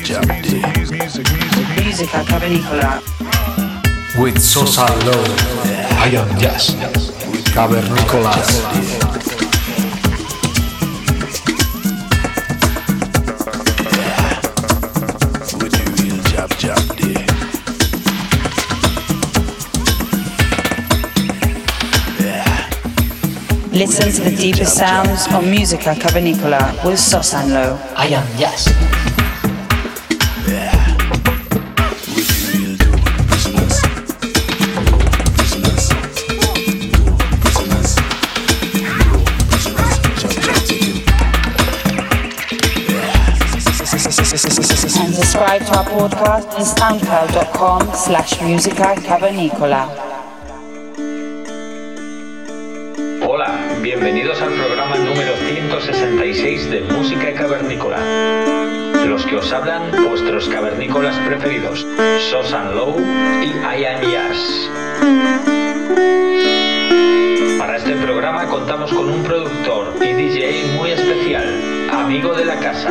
jab jab day. Musica cavernicola. With Sosa Low, I am Jazz, Cavernicolas. With the real jab jab day. Listen to the deepest sounds on Musica cavernicola with Sosanlo. I am Jazz. Subscribe to our podcast on soundcloud.com slash musica. Hola, bienvenidos al programa número 166 de Música Cavernícola. Los que os hablan, vuestros cavernícolas preferidos, Sosan Low y I Am Yas. Para este programa contamos con un productor y DJ muy especial, amigo de la casa,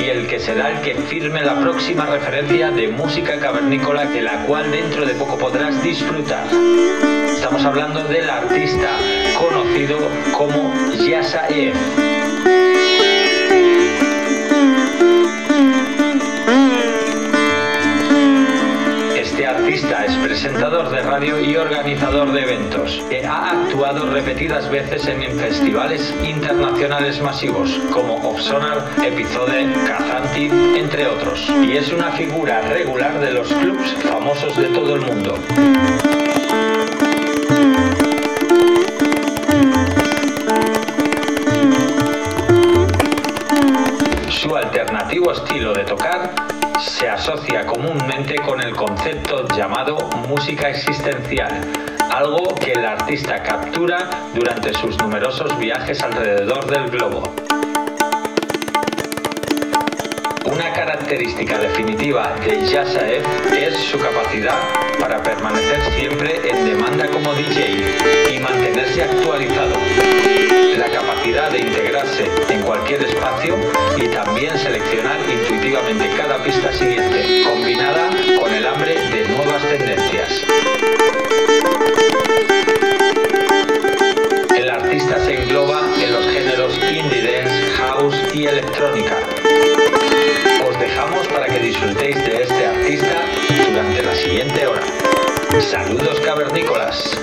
y el que será el que firme la próxima referencia de música cavernícola de la cual dentro de poco podrás disfrutar. Estamos hablando del artista conocido como Yasa F. Es presentador de radio y organizador de eventos, ha actuado repetidas veces en festivales internacionales masivos como Obsonar, Episode, Kazanti, entre otros, y es una figura regular de los clubs famosos de todo el mundo. Asocia comúnmente con el concepto llamado música existencial, algo que el artista captura durante sus numerosos viajes alrededor del globo. Característica definitiva de Yasaev es su capacidad para permanecer siempre en demanda como DJ y mantenerse actualizado. La capacidad de integrarse en cualquier espacio y también seleccionar intuitivamente cada pista siguiente, combinada con el hambre de nuevas tendencias. El artista se engloba en los géneros indie dance, house y electrónica. Para que disfrutéis de este artista durante la siguiente hora. Saludos cavernícolas.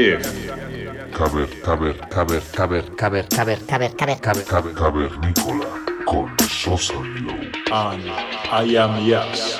calle. Caber, caber, caber, caber, caber, caber, caber, caber, caber, caber, caber, Nicola con Sosa Glow. And I am Yas.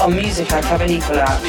On music I have an equal out.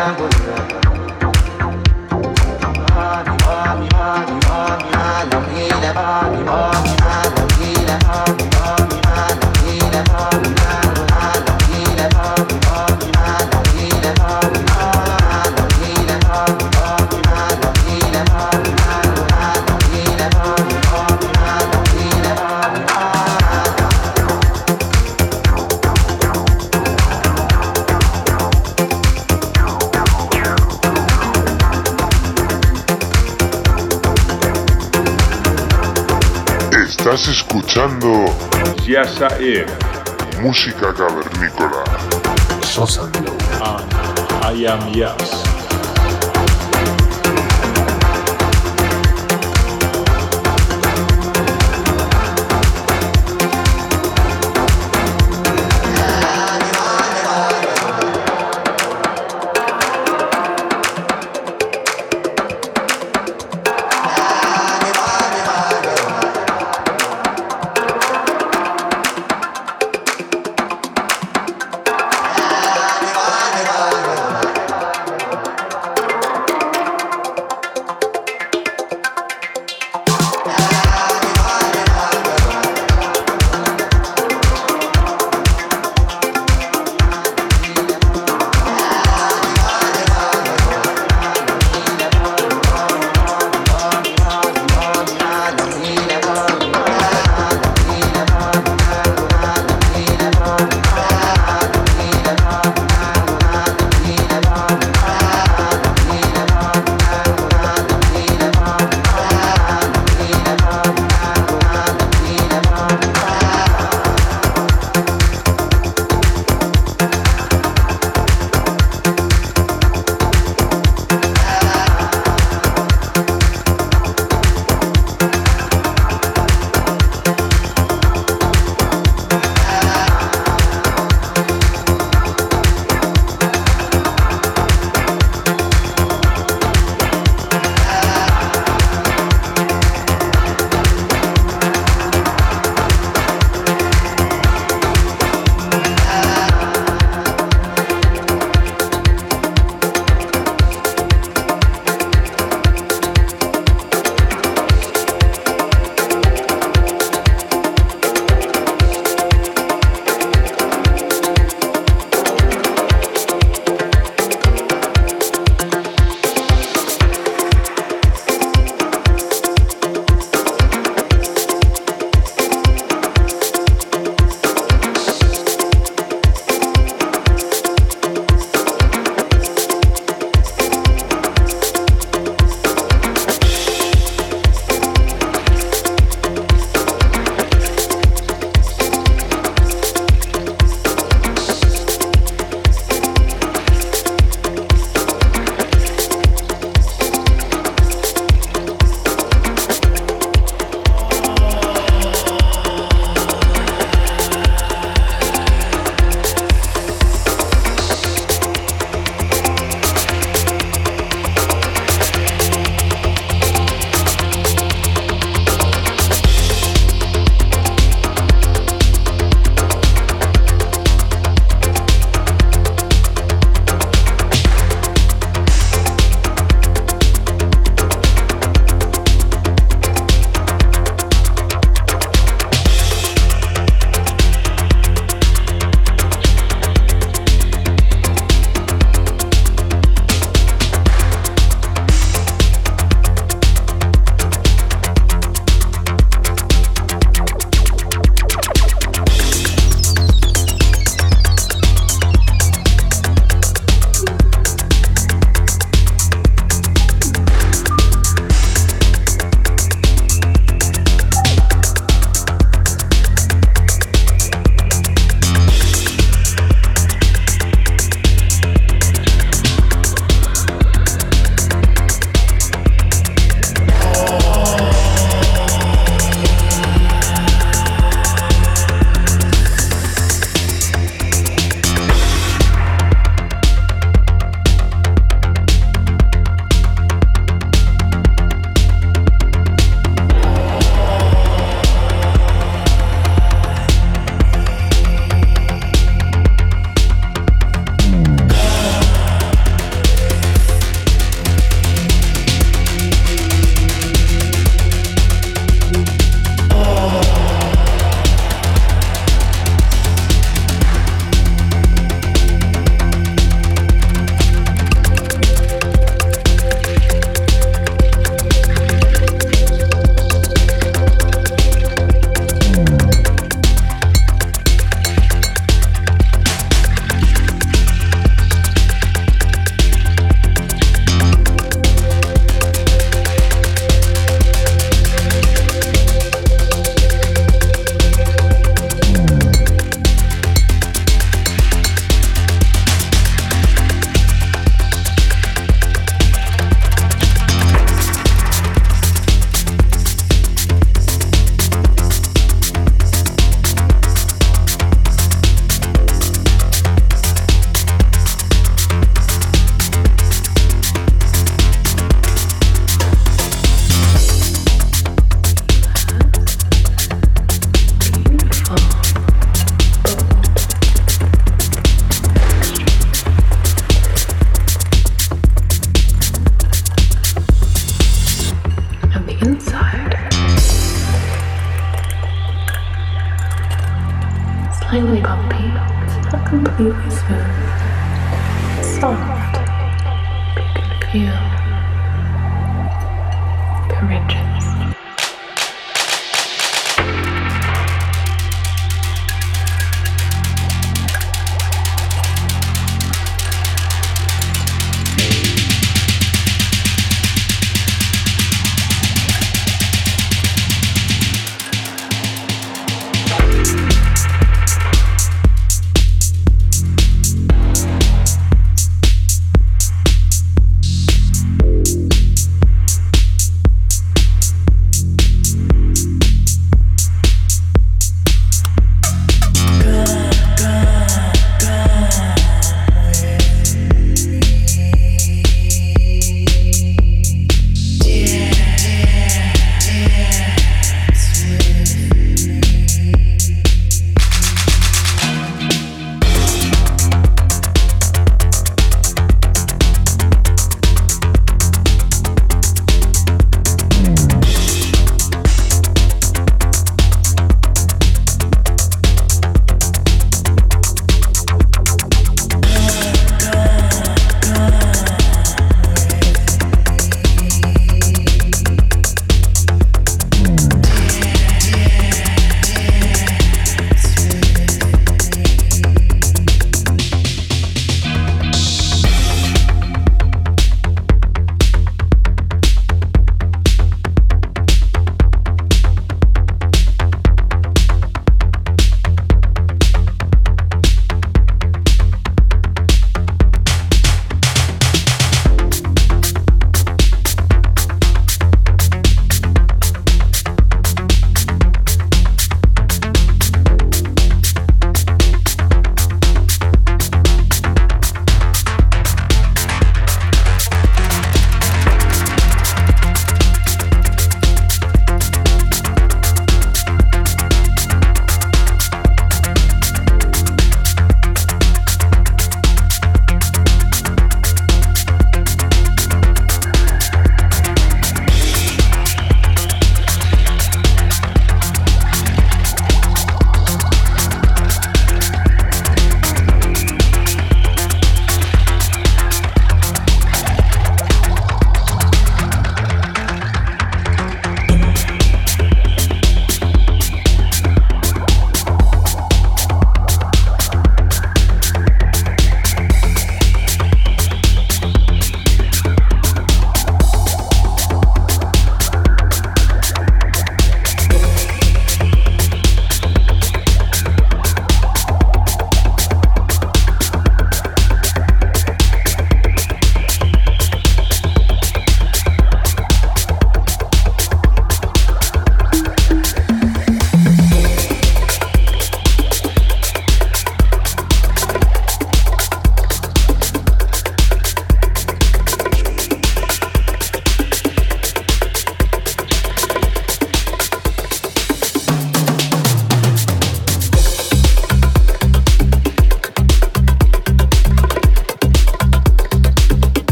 I would love. Escuchando Yasa música cavernícola. Sosa Glow. And I am Yas.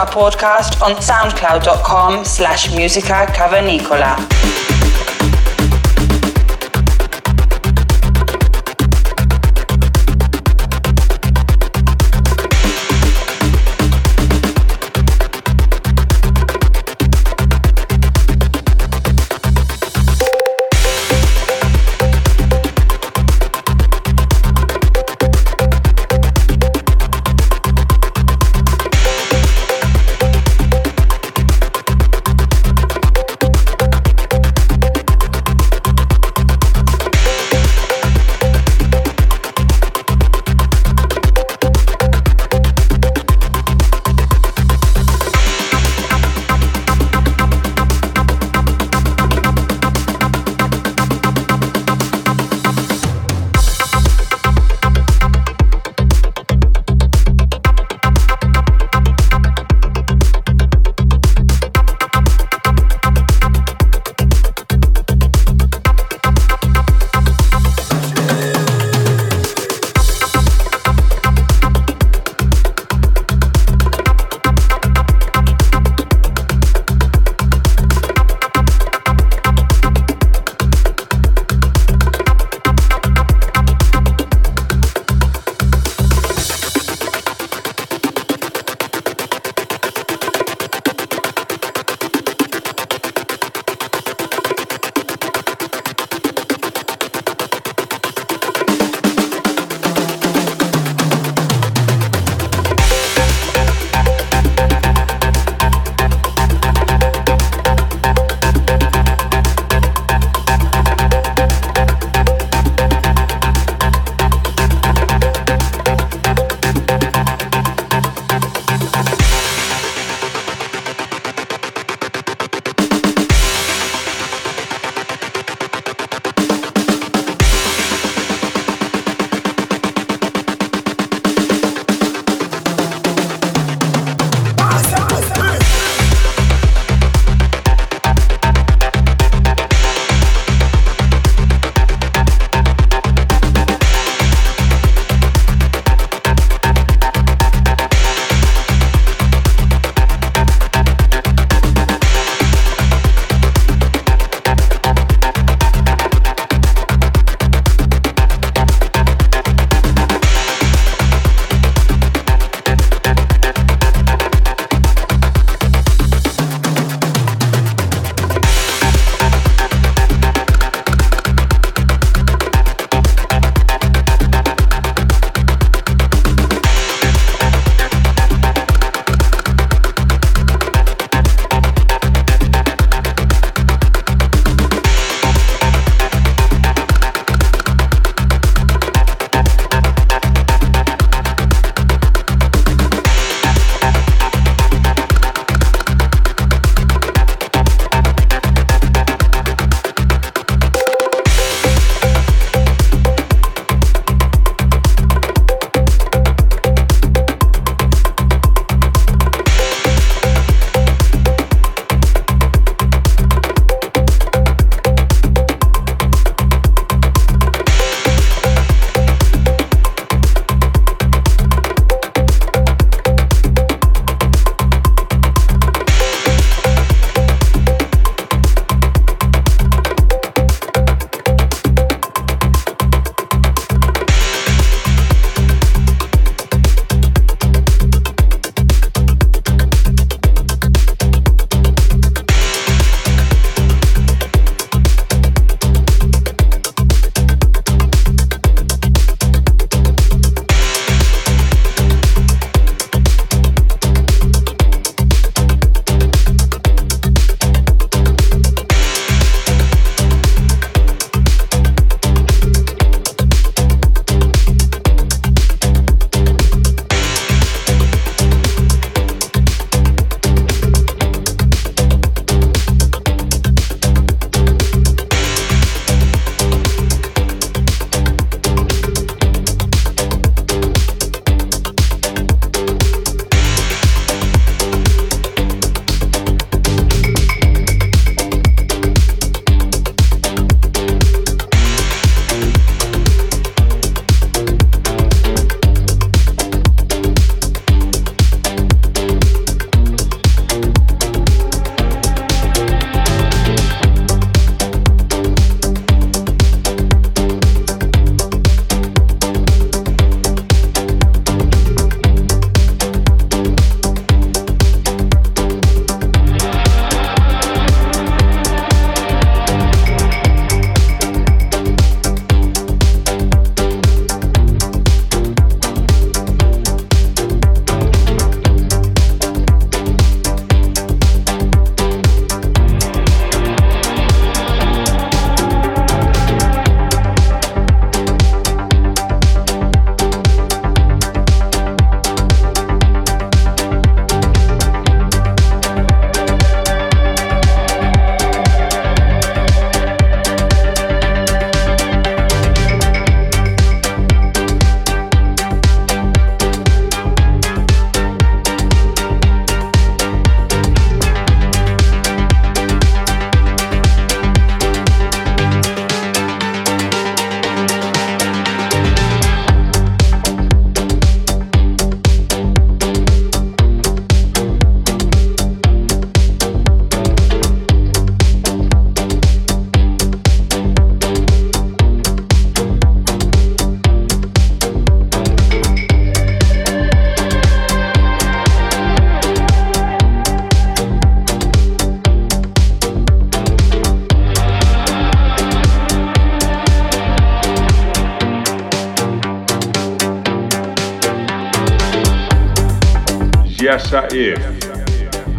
Our podcast on soundcloud.com slash musica cavernicola.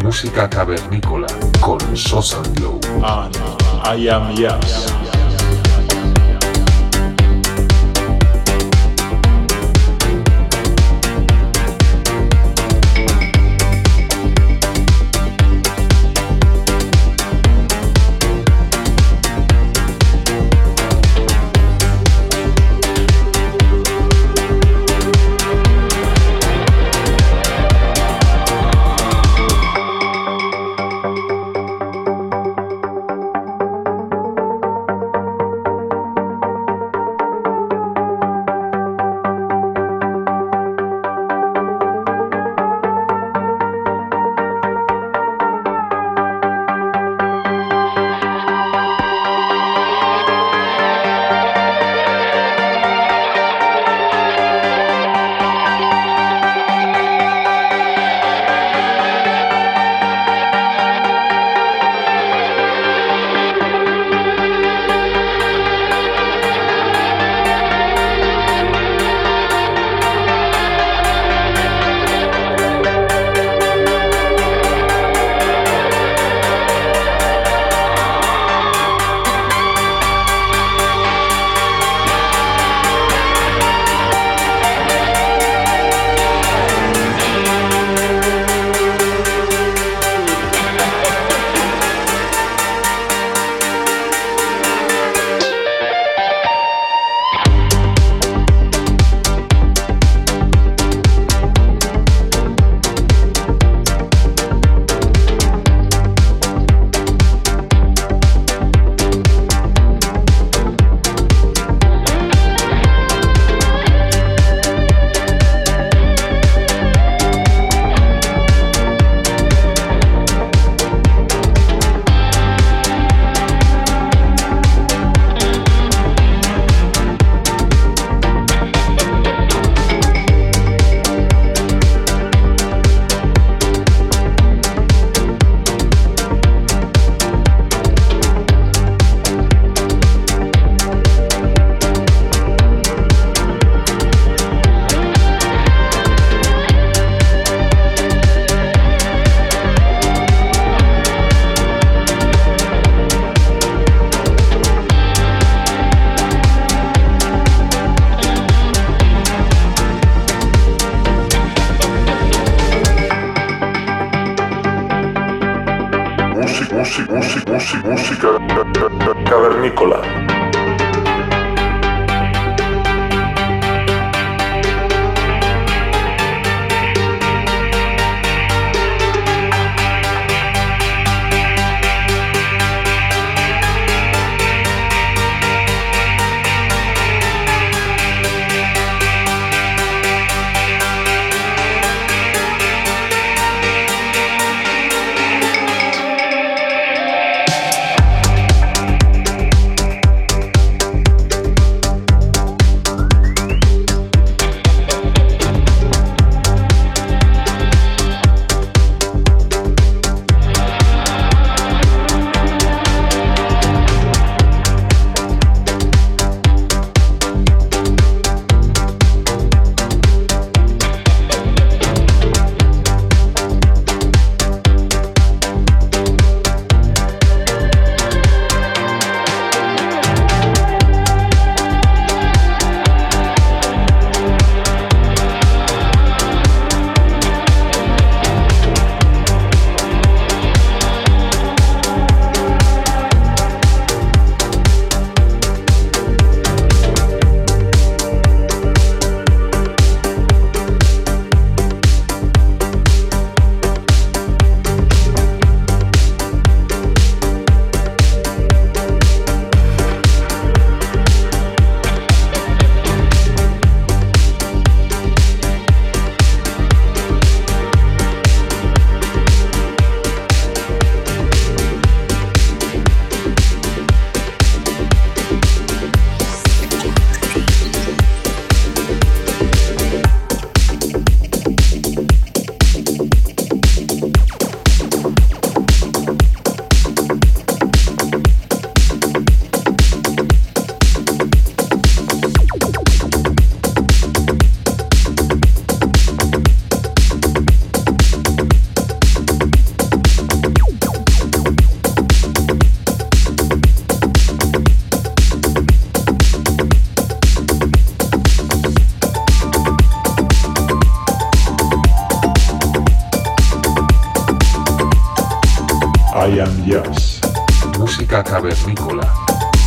Música cavernícola con Sosa Glow. And I am Yas.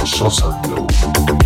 Sosa Low. Cavernícola.